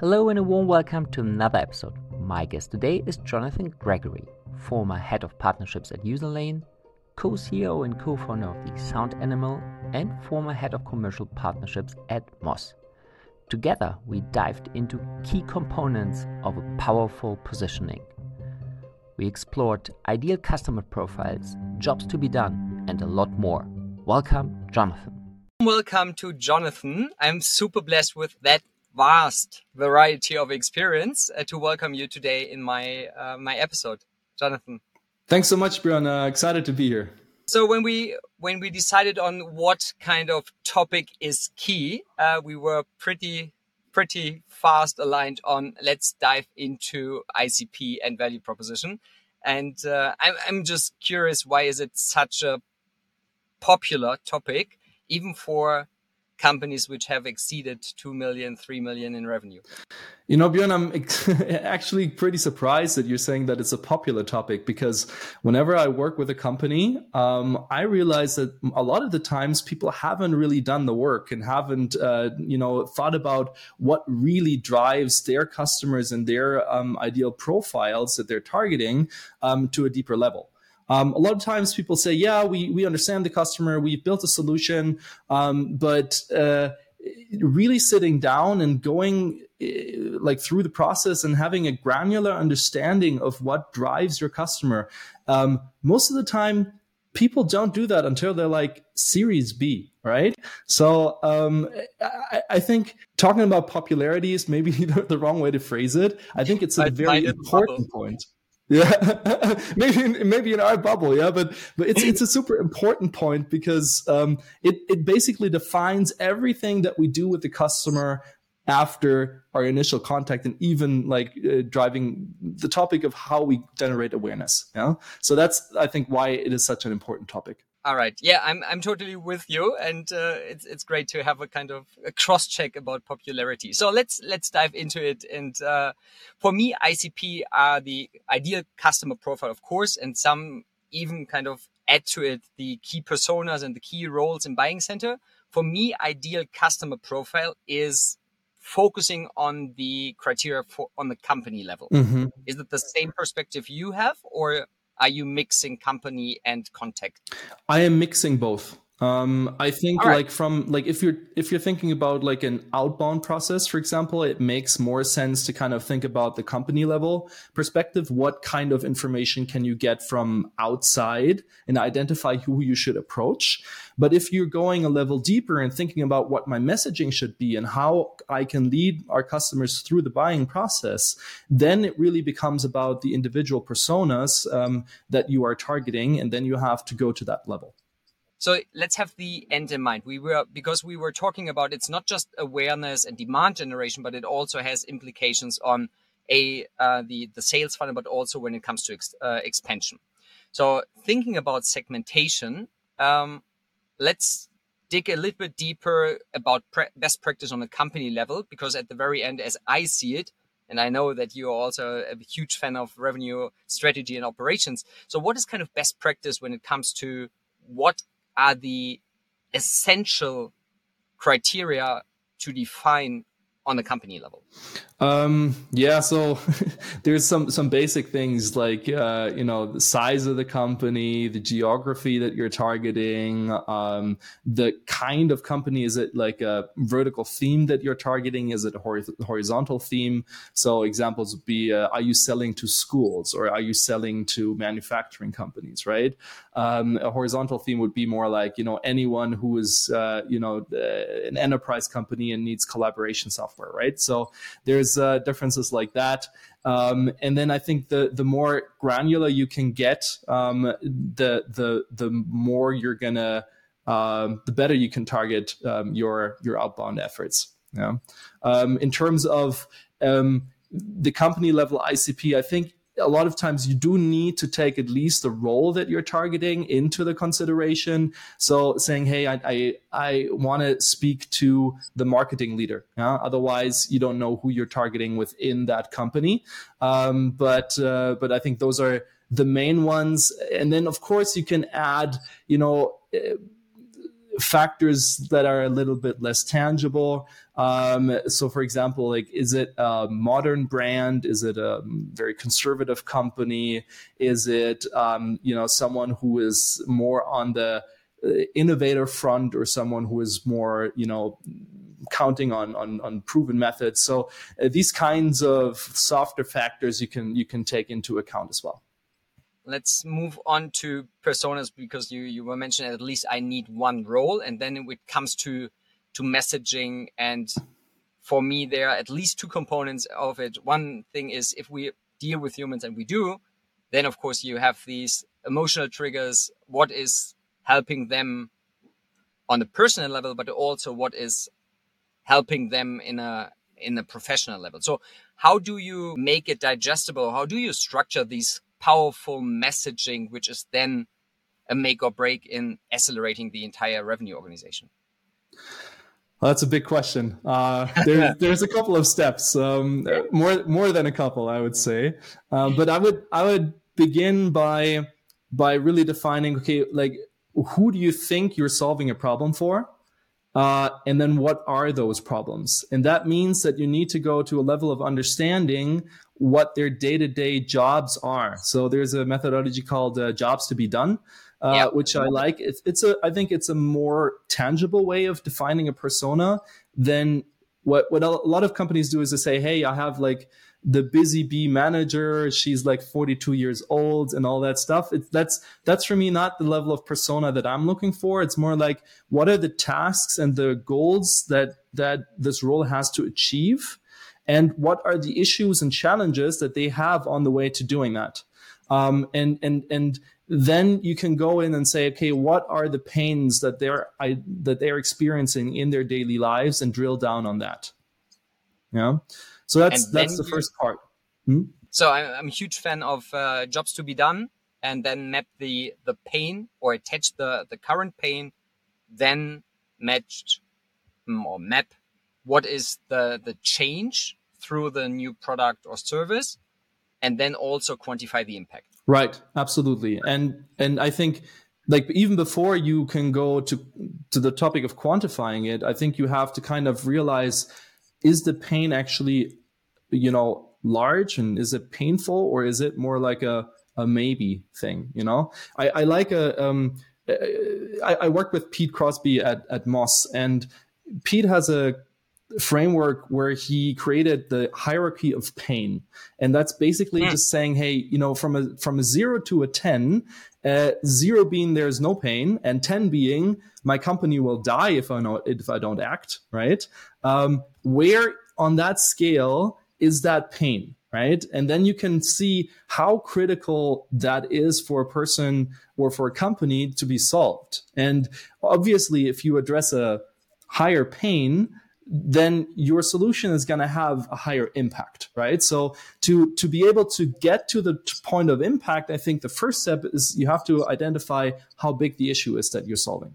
Hello and a warm welcome to another episode. My guest today is Jonathan Gregory, former head of partnerships at Userlane, co CEO and co founder of the Sound Animal, and former head of commercial partnerships at Moss. Together, we dived into key components of a powerful positioning. We explored ideal customer profiles, jobs to be done, and a lot more. Welcome, Jonathan. Welcome to Jonathan. I'm super blessed with that vast variety of experience uh, to welcome you today in my uh, my episode, Jonathan. Thanks so much, Björn. Uh, excited to be here. So when we when we decided on what kind of topic is key, uh, we were pretty pretty fast aligned on let's dive into ICP and value proposition. And uh, I'm I'm just curious, why is it such a popular topic, even for companies which have exceeded 2 million, 3 million in revenue. You know, Björn, I'm actually pretty surprised that you're saying that it's a popular topic because whenever I work with a company, um, I realize that a lot of the times people haven't really done the work and haven't, uh, you know, thought about what really drives their customers and their um, ideal profiles that they're targeting um, to a deeper level. Um, a lot of times people say, yeah, we, we understand the customer, we've built a solution, um, but uh, really sitting down and going uh, like through the process and having a granular understanding of what drives your customer. Um, most of the time, people don't do that until they're like series B, right? So um, I, I, think talking about popularity is maybe the, the, wrong way to phrase it. I think it's a very important point. Yeah, maybe maybe in our bubble, yeah, but but it's it's a super important point because um, it it basically defines everything that we do with the customer after our initial contact and even like uh, driving the topic of how we generate awareness. Yeah, so that's I think why it is such an important topic. All right. Yeah, I'm I'm totally with you, and uh, it's it's great to have a kind of a cross check about popularity. So let's let's dive into it. And uh, for me, ICP are the ideal customer profile, of course, and some even kind of add to it the key personas and the key roles in buying center. For me, ideal customer profile is focusing on the criteria for on the company level. Mm-hmm. Is it the same perspective you have, or are you mixing company and contact? I am mixing both. Um, I think right. like from like if you're if you're thinking about like an outbound process, for example, it makes more sense to kind of think about the company level perspective. What kind of information can you get from outside and identify who you should approach? But if you're going a level deeper and thinking about what my messaging should be and how I can lead our customers through the buying process, then it really becomes about the individual personas um, that you are targeting, and then you have to go to that level. So let's have the end in mind. We were, because we were talking about it's not just awareness and demand generation, but it also has implications on a, uh, the, the sales funnel, but also when it comes to ex, uh, expansion. So thinking about segmentation, um, let's dig a little bit deeper about best practice on a company level, because at the very end, as I see it, and I know that you are also a huge fan of revenue strategy and operations. So what is kind of best practice when it comes to what are the essential criteria to define on the company level? Um, yeah, so there's some some basic things like uh, you know the size of the company, the geography that you're targeting, um, the kind of company. Is it like a vertical theme that you're targeting? Is it a hor- horizontal theme? So examples would be: uh, Are you selling to schools or are you selling to manufacturing companies? Right. Um, a horizontal theme would be more like you know anyone who is uh, you know an enterprise company and needs collaboration software. Right. So there's uh, differences like that. Um, and then I think the the more granular you can get, um, the the the more you're gonna um, the better you can target um, your your outbound efforts. Yeah. Um, in terms of the company level ICP, I think a lot of times you do need to take at least the role that you're targeting into the consideration. So saying, hey, I I, I want to speak to the marketing leader. Yeah? Otherwise, you don't know who you're targeting within that company. Um, but uh, but I think those are the main ones. And then of course you can add, you know. Uh, factors that are a little bit less tangible. Um, so, for example, like, is it a modern brand? Is it a very conservative company? Is it, um, you know, someone who is more on the uh, innovator front or someone who is more, you know, counting on on, on proven methods? So, uh, these kinds of softer factors you can you can take into account as well let's move on to personas because you you were mentioning at least I need one role, and then it comes to to messaging and for me there are at least two components of it. One thing is if we deal with humans and we do, then of course you have these emotional triggers. What is helping them on a personal level, but also what is helping them in a in a professional level. So how do you make it digestible? How do you structure these powerful messaging, which is then a make or break in accelerating the entire revenue organization? Well, that's a big question. Uh, there, there's a couple of steps, um, more more than a couple, I would say. Um, but I would I would begin by by really defining okay, like who do you think you're solving a problem for, uh, and then what are those problems? And that means that you need to go to a level of understanding what their day-to-day jobs are. So there's a methodology called uh, jobs to be done. Uh, yep. which I like. It's, it's a, I think it's a more tangible way of defining a persona than what, what a lot of companies do is to say, Hey, I have like the busy bee manager. She's like 42 years old and all that stuff. It's, that's, that's for me, not the level of persona that I'm looking for. It's more like, what are the tasks and the goals that, that this role has to achieve? and what are the issues and challenges that they have on the way to doing that um, and and and then you can go in and say okay what are the pains that they're I, that they're experiencing in their daily lives and drill down on that yeah so that's that's the you, first part. Hmm? so I'm, a huge fan of uh, jobs to be done and then map the the pain or attach the the current pain then match mm, or map what is the the change through the new product or service and then also quantify the impact. Right. Absolutely. And and i think like even before you can go to to the topic of quantifying it i think you have to kind of realize is the pain actually you know large and is it painful or is it more like a a maybe thing you know i i like a um I, I work with Pete Crosby at, at Moss, and Pete has a framework where he created the hierarchy of pain and that's basically mm. just saying hey you know from a from a 0 to a 10 uh, 0 being there's no pain and 10 being my company will die if i know if i don't act right um, where on that scale is that pain right? And then you can see how critical that is for a person or for a company to be solved. And obviously if you address a higher pain then your solution is going to have a higher impact right? So to to be able to get to the point of impact i think the first step is you have to identify how big the issue is that you're solving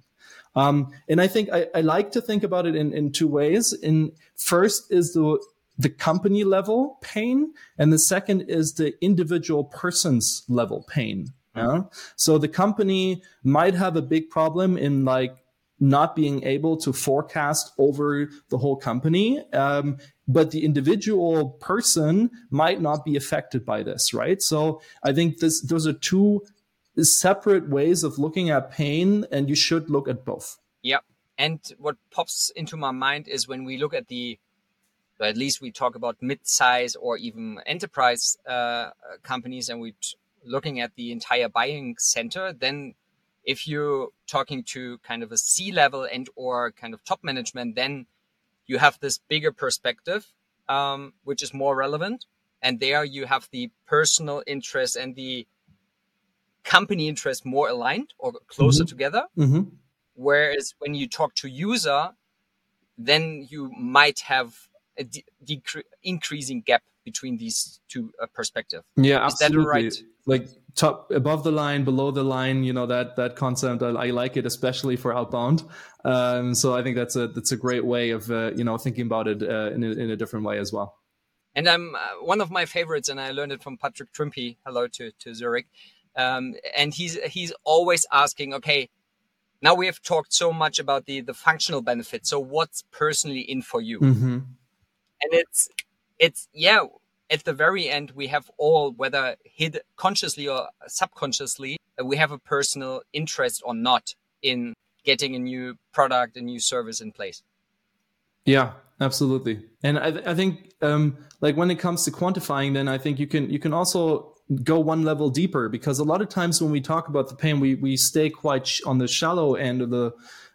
um, and i think I, I, like to think about it in, in two ways in first is the the company level pain and the second is the individual person's level pain yeah? so the company might have a big problem in like not being able to forecast over the whole company. Um, but the individual person might not be affected by this, right? So I think this, those are two separate ways of looking at pain, and you should look at both. Yeah. And what pops into my mind is when we look at the, at least we talk about mid-size or even enterprise uh, companies, and we're looking at the entire buying center, then if you're talking to kind of a C level and or kind of top management, then you have this bigger perspective, um, which is more relevant. And there you have the personal interest and the company interest more aligned or closer mm-hmm. together. Mm-hmm. Whereas when you talk to user, then you might have a de- decre- increasing gap between these two uh, perspective. Yeah, is absolutely. right? Like top above the line below the line you know that that concept i, I like it especially for outbound um, so i think that's a that's a great way of uh, you know thinking about it uh, in, a, in a different way as well and i'm uh, one of my favorites and i learned it from patrick trimpe hello to to zurich um, and he's he's always asking okay now we have talked so much about the the functional benefits. So what's personally in for you? Mm-hmm. And it's it's yeah. At the very end, we have all, whether hid consciously or subconsciously, uh, we have a personal interest or not in getting a new product, a new service in place. Yeah, absolutely. And I, I think, um, like when it comes to quantifying, then I think you can you can also go one level deeper because a lot of times when we talk about the pain, we we stay quite sh- on the shallow end of the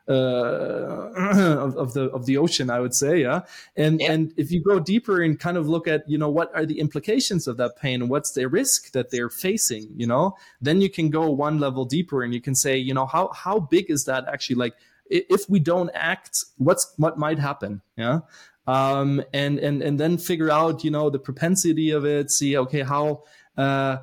uh, of, of, the of the ocean, I would say, yeah. And yeah. and if you go deeper and kind of look at, you know, what are the implications of that pain, and what's the risk that they're facing, you know, then you can go one level deeper and you can say, you know, how how big is that actually? Like, if we don't act, what's what might happen, yeah. Um, and and and then figure out, you know, the propensity of it. See, okay, how uh,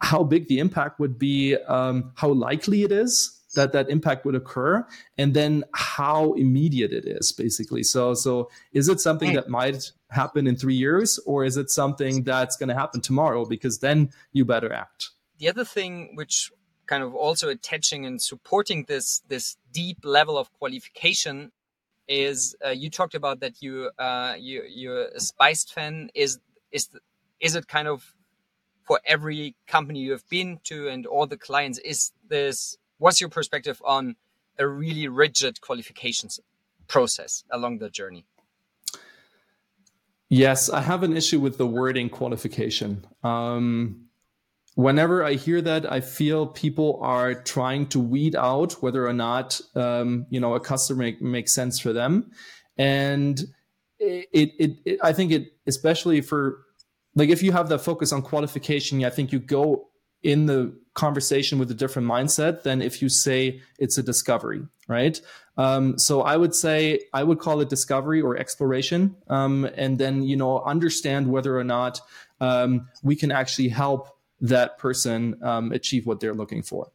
how big the impact would be, um, how likely it is that that impact would occur, and then how immediate it is, basically. So, so is it something that might happen in three years, or is it something that's going to happen tomorrow? Because then you better act. The other thing, which kind of also attaching and supporting this this deep level of qualification is uh, you talked about that you uh, you you're a spiced fan is is is it kind of for every company you have been to and all the clients is this what's your perspective on a really rigid qualifications process along the journey? Yes i have an issue with the wording qualification. Um, whenever i hear that i feel people are trying to weed out whether or not um, you know a customer make, makes sense for them. And it, it, it i think it especially for like if you have that focus on qualification, I think you go in the conversation with a different mindset than if you say it's a discovery, right? Um, so I would say I would call it discovery or exploration, um, and then you know understand whether or not um, we can actually help that person um, achieve what they're looking for.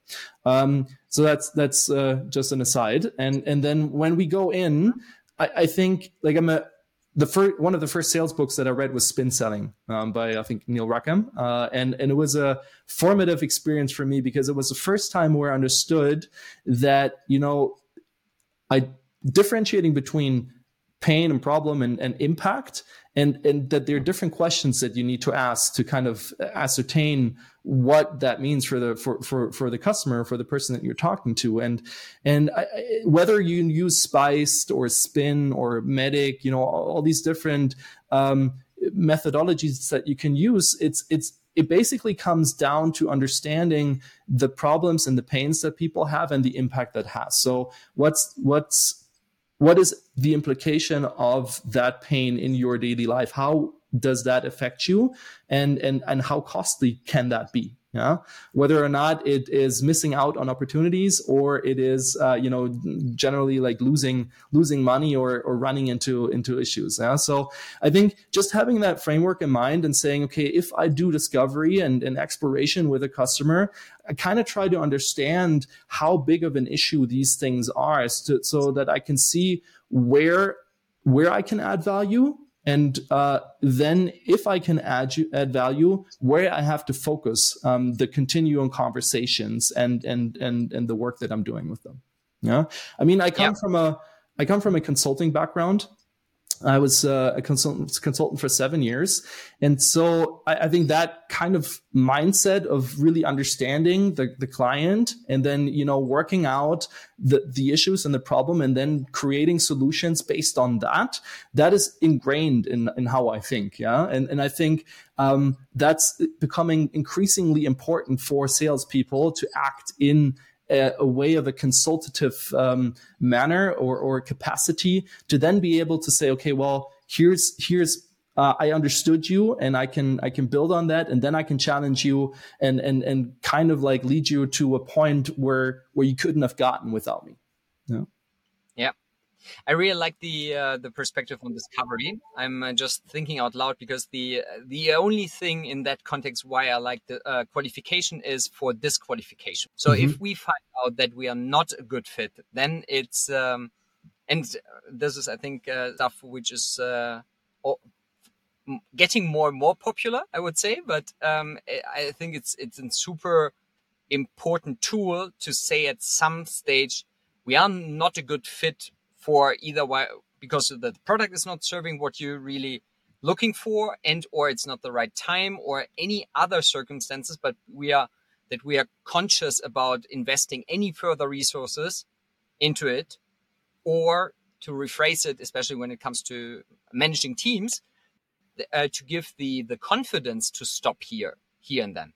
Um, so that's that's uh, just an aside, and and then when we go in, I, I think like I'm a the first one of the first sales books that I read was Spin Selling um, by I think Neil Rackham, uh, and and it was a formative experience for me because it was the first time where I understood that you know I differentiating between pain and problem and, and impact and and that there are different questions that you need to ask to kind of ascertain what that means for the for for for the customer for the person that you're talking to. And and I, whether you use spiced or spin or MEDDIC you know all, all these different um, methodologies that you can use it's it's it basically comes down to understanding the problems and the pains that people have and the impact that has. So what's what's what is the implication of that pain in your daily life? How does that affect you? And and and how costly can that be yeah? Whether or not it is missing out on opportunities or it is uh, you know generally like losing losing money or or running into into issues yeah? So i think just having that framework in mind and saying okay if i do discovery and, and exploration with a customer i kind of try to understand how big of an issue these things are so, so that i can see where where i can add value and uh, then if i can add add value where i have to focus um, the continuing conversations and and and and the work that i'm doing with them. Yeah? I mean i come from a i come from a consulting background I was uh, a consultant consultant for seven years, and so I, I, think that kind of mindset of really understanding the, the client and then you know working out the the issues and the problem and then creating solutions based on that that is ingrained in in how I think. Yeah, and and I think um, that's becoming increasingly important for salespeople to act in a, a way of a consultative um, manner or, or capacity to then be able to say, okay, well, here's here's uh, I understood you and I can I can build on that and then I can challenge you and and and kind of like lead you to a point where where you couldn't have gotten without me. Yeah. I really like the uh, the perspective on discovery. I'm uh, just thinking out loud because the the only thing in that context why I like the uh, qualification is for disqualification. So mm-hmm. if we find out that we are not a good fit, then it's um, and this is I think uh, stuff which is uh, getting more and more popular. I would say, but um, I think it's it's a super important tool to say at some stage we are not a good fit for either why because the product is not serving what you're really looking for and or it's not the right time or any other circumstances but we are that we are conscious about investing any further resources into it or to rephrase it especially when it comes to managing teams uh, to give the the confidence to stop here here and then.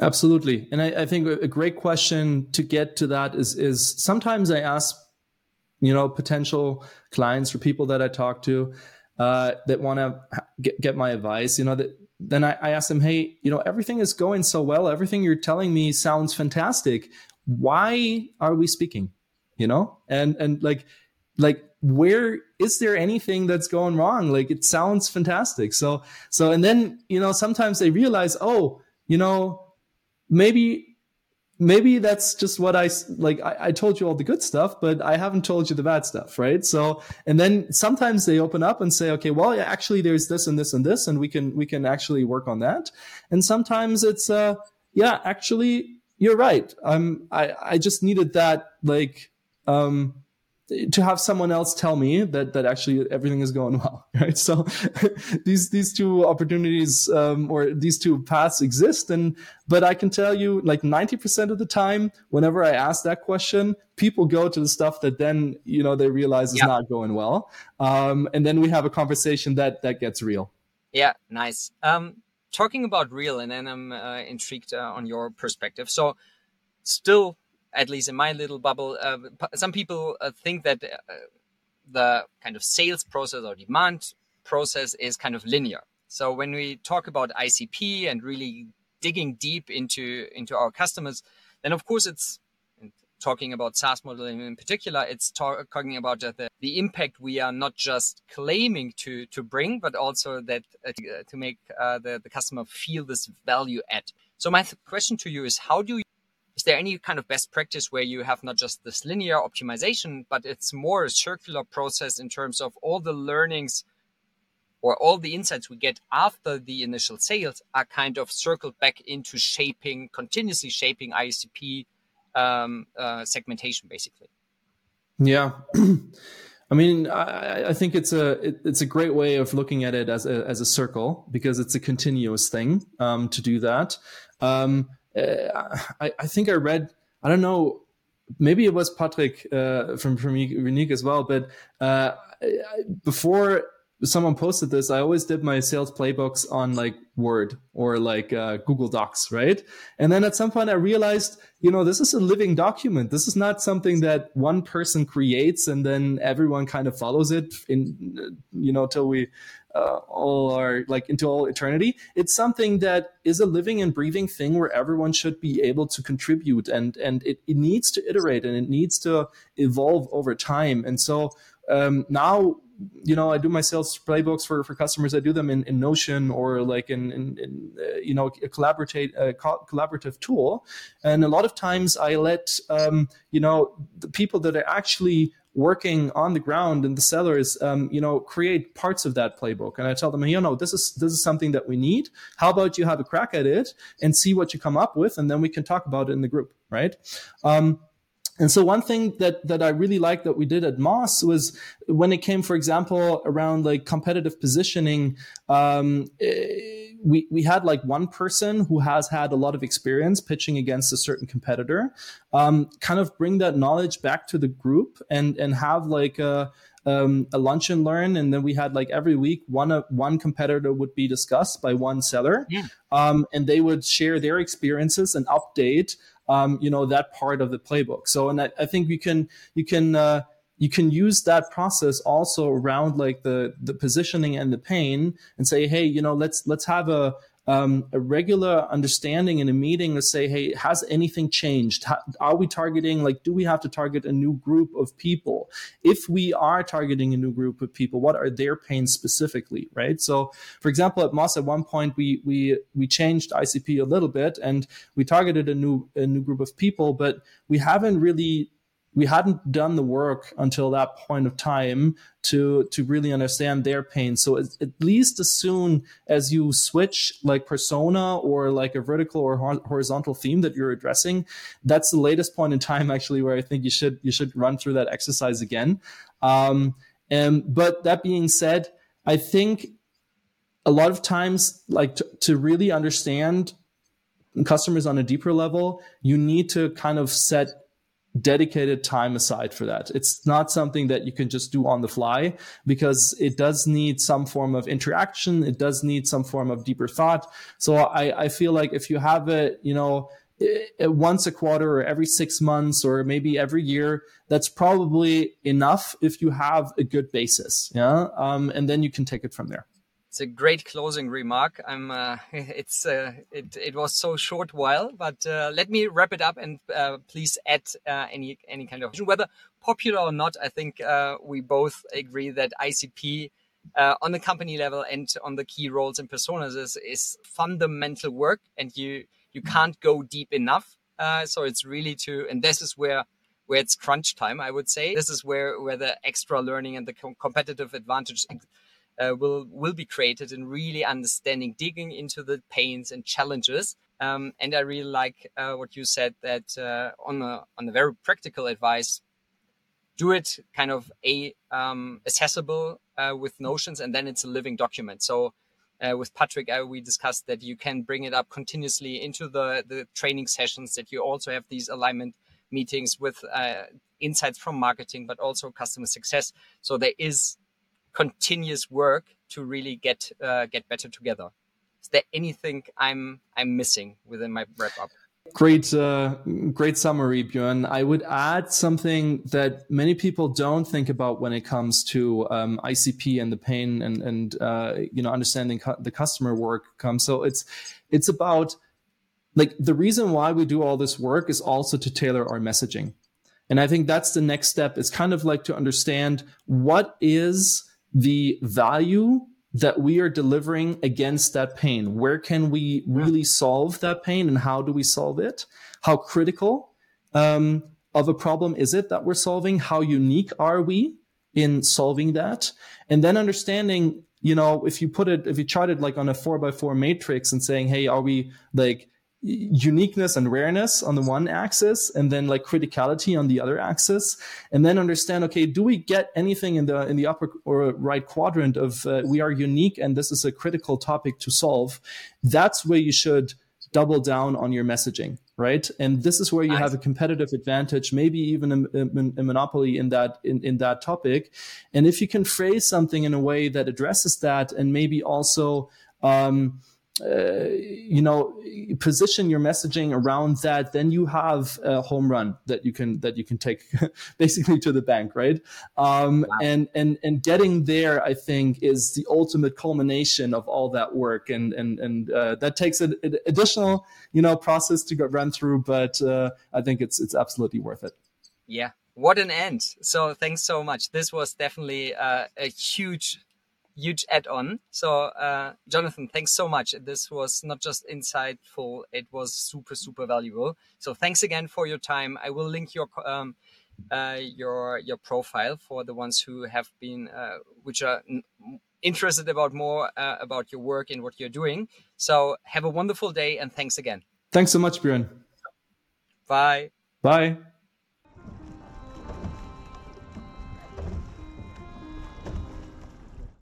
Absolutely. And I, I think a great question to get to that is is sometimes i ask you know potential clients or people that i talk to uh, that want to get, get my advice, you know, that then I, I ask them, hey, you know, everything is going so well. Everything you're telling me sounds fantastic. Why are we speaking? You know, and and like like where is there anything that's going wrong? Like it sounds fantastic. So so and then you know sometimes they realize, oh, you know, maybe maybe that's just what I like. I, I, told you all the good stuff, but I haven't told you the bad stuff, right? So, and then sometimes they open up and say, okay, well, actually, there's this and this and this, and we can we can actually work on that. And sometimes it's, uh, yeah, actually, you're right. I'm I I just needed that like um to have someone else tell me that that actually everything is going well right? So these these two opportunities um, or these two paths exist. And but i can tell you like 90% of the time whenever i ask that question people go to the stuff that then you know they realize is yep. not going well. Um, and then we have a conversation that that gets real. Yeah nice. Um, talking about real and then i'm uh, intrigued uh, on your perspective. So still at least in my little bubble, uh, some people uh, think that uh, the kind of sales process or demand process is kind of linear. So when we talk about ICP and really digging deep into into our customers, then of course it's talking about SaaS modeling in particular. It's talking about the, the impact we are not just claiming to to bring, but also that uh, to, make uh, the the customer feel this value add. So my question to you is, how do you is there any kind of best practice where you have not just this linear optimization, but it's more a circular process in terms of all the learnings or all the insights we get after the initial sales are kind of circled back into shaping, continuously shaping ICP um, uh, segmentation, basically. Yeah. I mean, I, I, think it's a it, it's a great way of looking at it as a as a circle because it's a continuous thing um, to do that. Um, uh, I, I think I read, I don't know, maybe it was Patrick uh, from from Unique as well. But uh, before someone posted this, I always did my sales playbooks on like Word or like uh, Google Docs, right? And then at some point I realized, you know, this is a living document. This is not something that one person creates and then everyone kind of follows it in, you know, till we uh, all are like into all eternity. It's something that is a living and breathing thing where everyone should be able to contribute and and it, it needs to iterate and it needs to evolve over time. And so um, now you know, I do my sales playbooks for, for customers. I do them in, in Notion or like in, in, in uh, you know, a collaborative, uh, co- collaborative tool. And a lot of times I let, um, you know, the people that are actually working on the ground and the sellers, um, you know, create parts of that playbook. And I tell them, you know, this is this is something that we need. How about you have a crack at it and see what you come up with, and then we can talk about it in the group, right? Um, and so one thing that that I really liked that we did at Moss was when it came, for example, around like competitive positioning. Um, we we had like one person who has had a lot of experience pitching against a certain competitor, um, kind of bring that knowledge back to the group and and have like a um, a lunch and learn, and then we had like every week one uh, one competitor would be discussed by one seller, yeah. um, and they would share their experiences and update um, you know that part of the playbook. So, and I, I think you can you can uh, you can use that process also around like the the positioning and the pain, and say, hey, you know, let's let's have a um, a regular understanding in a meeting to say, hey, has anything changed? How, are we targeting, like, do we have to target a new group of people? If we are targeting a new group of people, what are their pains specifically, right? So, for example, at Moss, at one point, we we we changed ICP a little bit and we targeted a new a new group of people, but we haven't really we hadn't done the work until that point of time to to really understand their pain. So at, least as soon as you switch like persona or like a vertical or horizontal theme that you're addressing that's the latest point in time actually where i think you should you should run through that exercise again. Um and but that being said i think a lot of times like to, to really understand customers on a deeper level you need to kind of set dedicated time aside for that. It's not something that you can just do on the fly because it does need some form of interaction. It does need some form of deeper thought. So I, I feel like if you have it, you know, once a quarter or every six months or maybe every year, that's probably enough if you have a good basis. Yeah. Um, and then you can take it from there it's a great closing remark. I'm. Uh, it's. Uh, it. It was so short while, but uh, let me wrap it up and uh, please add uh, any any kind of whether popular or not. I think uh, we both agree that ICP on the company level and on the key roles and personas is is fundamental work, and you you can't go deep enough. so it's really to, and this is where where it's crunch time. I would say this is where where the extra learning and the com competitive advantage uh, will will be created in really understanding, digging into the pains and challenges. Um, and I really like uh, what you said that uh, on a on a very practical advice, do it kind of a um, accessible uh, with Notions, and then it's a living document. So. Uh, with Patrick, uh, we discussed that you can bring it up continuously into the, the training sessions, that you also have these alignment meetings with insights from marketing, but also customer success. So there is continuous work to really get uh, get better together. Is there anything I'm I'm missing within my wrap up? Great, uh, great summary, Björn. I would add something that many people don't think about when it comes to um, ICP and the pain and and uh, you know understanding cu- the customer work comes. So it's it's about like the reason why we do all this work is also to tailor our messaging, and I think that's the next step. It's kind of like to understand what is the value that we are delivering against that pain. Where can we really solve that pain and how do we solve it? How critical um, of a problem is it that we're solving? How unique are we in solving that? And then understanding, you know, if you put it, if you chart it like on a four by four matrix and saying, hey, are we like uniqueness and rareness on the one axis and then like criticality on the other axis and then understand okay do we get anything in the in the upper or right quadrant of uh, we are unique and this is a critical topic to solve that's where you should double down on your messaging right? And this is where you have a competitive advantage maybe even a, a, a monopoly in that in, in that topic. And if you can phrase something in a way that addresses that and maybe also um, uh, you know position your messaging around that then you have a home run that you can that you can take basically to the bank right? Um, wow. and and and getting there i think is the ultimate culmination of all that work. And and and uh, that takes an additional you know process to go run through but uh, i think it's it's absolutely worth it. Yeah. What an end. So thanks so much. This was definitely uh, a huge huge add-on. So, uh, Jonathan, thanks so much. This was not just insightful; it was super, super valuable. So, thanks again for your time. I will link your um, uh, your your profile for the ones who have been, uh, which are interested about more uh, about your work and what you're doing. So, have a wonderful day, and thanks again. Thanks so much, Björn. Bye. Bye.